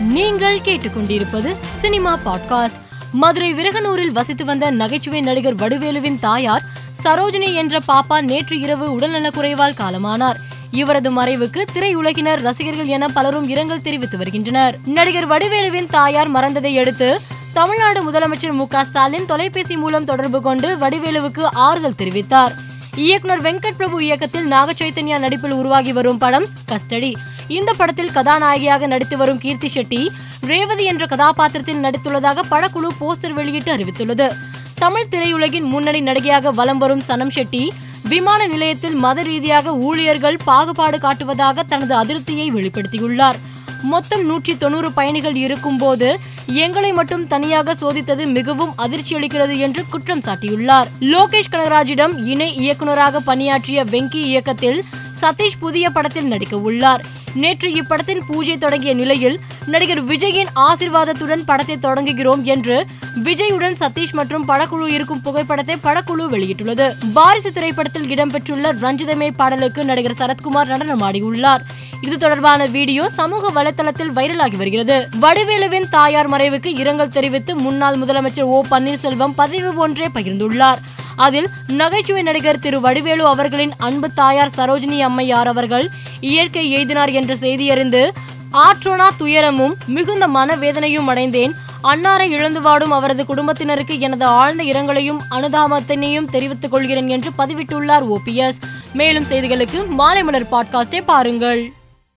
நீங்கள் கேட்டுக்கொண்டிருப்பது cinema podcast. Madurai விரகனூரில் வசித்து வந்த நகைச்சுவை நடிகர் வடிவேலுவின் தாயார் சரோஜினி என்ற பாப்பா நேற்று இரவு உடல்நலக்குறைவால் காலமானார். இவரது மறைவுக்கு திரையுலகினர் ரசிகர்கள் என பலரும் இரங்கல் தெரிவித்து வருகின்றனர். நடிகர் வடிவேலுவின் தாயார் மறந்ததை அடுத்து தமிழ்நாடு முதலமைச்சர் மு ஸ்டாலின் தொலைபேசி மூலம் தொடர்பு கொண்டு வடிவேலுவுக்கு ஆறுதல் தெரிவித்தார். இயக்குனர் வெங்கட் பிரபு இயக்கத்தில் நாக சைத்தன்யா நடிப்பில் உருவாகி வரும் படம் கஸ்டடி. இந்த படத்தில் கதாநாயகியாக நடித்து வரும் கீர்த்தி ஷெட்டி ரேவதி என்ற கதாபாத்திரத்தில் நடித்துள்ளதாக படக்குழு போஸ்டர் வெளியிட்டு அறிவித்துள்ளது. தமிழ் திரையுலகின் முன்னணி நடிகையாக வலம் வரும் சனம் ஷெட்டி விமான நிலையத்தில் மத ரீதியாக ஊழியர்கள் பாகுபாடு காட்டுவதாக தனது அதிருப்தியை வெளிப்படுத்தியுள்ளார். மொத்தம் நூற்றி தொண்ணூறு பயணிகள் இருக்கும்போது எங்களை மட்டும் தனியாக சோதித்தது மிகவும் அதிர்ச்சி அளிக்கிறது என்று குற்றம் சாட்டியுள்ளார். லோகேஷ் கனகராஜிடம் இணை இயக்குநராக பணியாற்றிய வெங்கி இயக்கத்தில் சதீஷ் புதிய படத்தில் நடிக்க உள்ளார். நேற்று இப்படத்தின் பூஜை தொடங்கிய நிலையில் நடிகர் விஜயின் ஆசிர்வாதத்துடன் படத்தை தொடங்குகிறோம் என்று விஜயுடன் சதீஷ் மற்றும் படக்குழு இருக்கும் புகைப்படத்தை படக்குழு வெளியிட்டுள்ளது. வாரிசு திரைப்படத்தில் இடம்பெற்றுள்ள ரஞ்சிதமே பாடலுக்கு நடிகர் சரத்குமார் நடனமாடியுள்ளார். இது தொடர்பான வீடியோ சமூக வலைதளத்தில் வைரலாகி வருகிறது. வடிவேலுவின் தாயார் மறைவுக்கு இரங்கல் தெரிவித்து முன்னாள் முதலமைச்சர் ஓ பன்னீர்செல்வம் பதிவு ஒன்றே பகிர்ந்துள்ளார். அதில் நகைச்சுவை நடிகர் திரு வடிவேலு அவர்களின் அன்பு தாயார் சரோஜினி அம்மையார் அவர்கள் இயற்கை எய்தினார் என்ற செய்தியறிந்து ஆற்றோனா துயரமும் மிகுந்த மனவேதனையும் அடைந்தேன். அன்னாரை இழந்து வாடும் அவரது குடும்பத்தினருக்கு எனது ஆழ்ந்த இரங்கலையும் அனுதாபத்தினையும் தெரிவித்துக் கொள்கிறேன் என்று பதிவிட்டுள்ளார் ஓபிஎஸ் மேலும் செய்திகளுக்கு மாலை மலர் பாட்காஸ்டை பாருங்கள்.